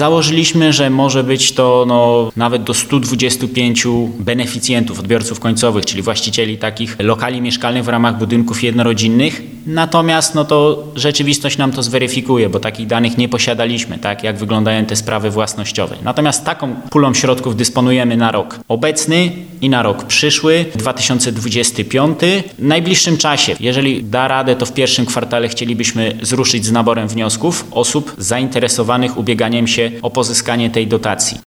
Założyliśmy, że może być to no, nawet do 125 beneficjentów, odbiorców końcowych, czyli właścicieli takich lokali mieszkalnych w ramach budynków jednorodzinnych. Natomiast no to rzeczywistość nam to zweryfikuje, bo takich danych nie posiadaliśmy, tak jak wyglądają te sprawy własnościowe. Natomiast taką pulą środków dysponujemy na rok obecny i na rok przyszły, 2025. W najbliższym czasie, jeżeli da radę, to w pierwszym kwartale chcielibyśmy zruszyć z naborem wniosków osób zainteresowanych ubieganiem się o pozyskanie tej dotacji.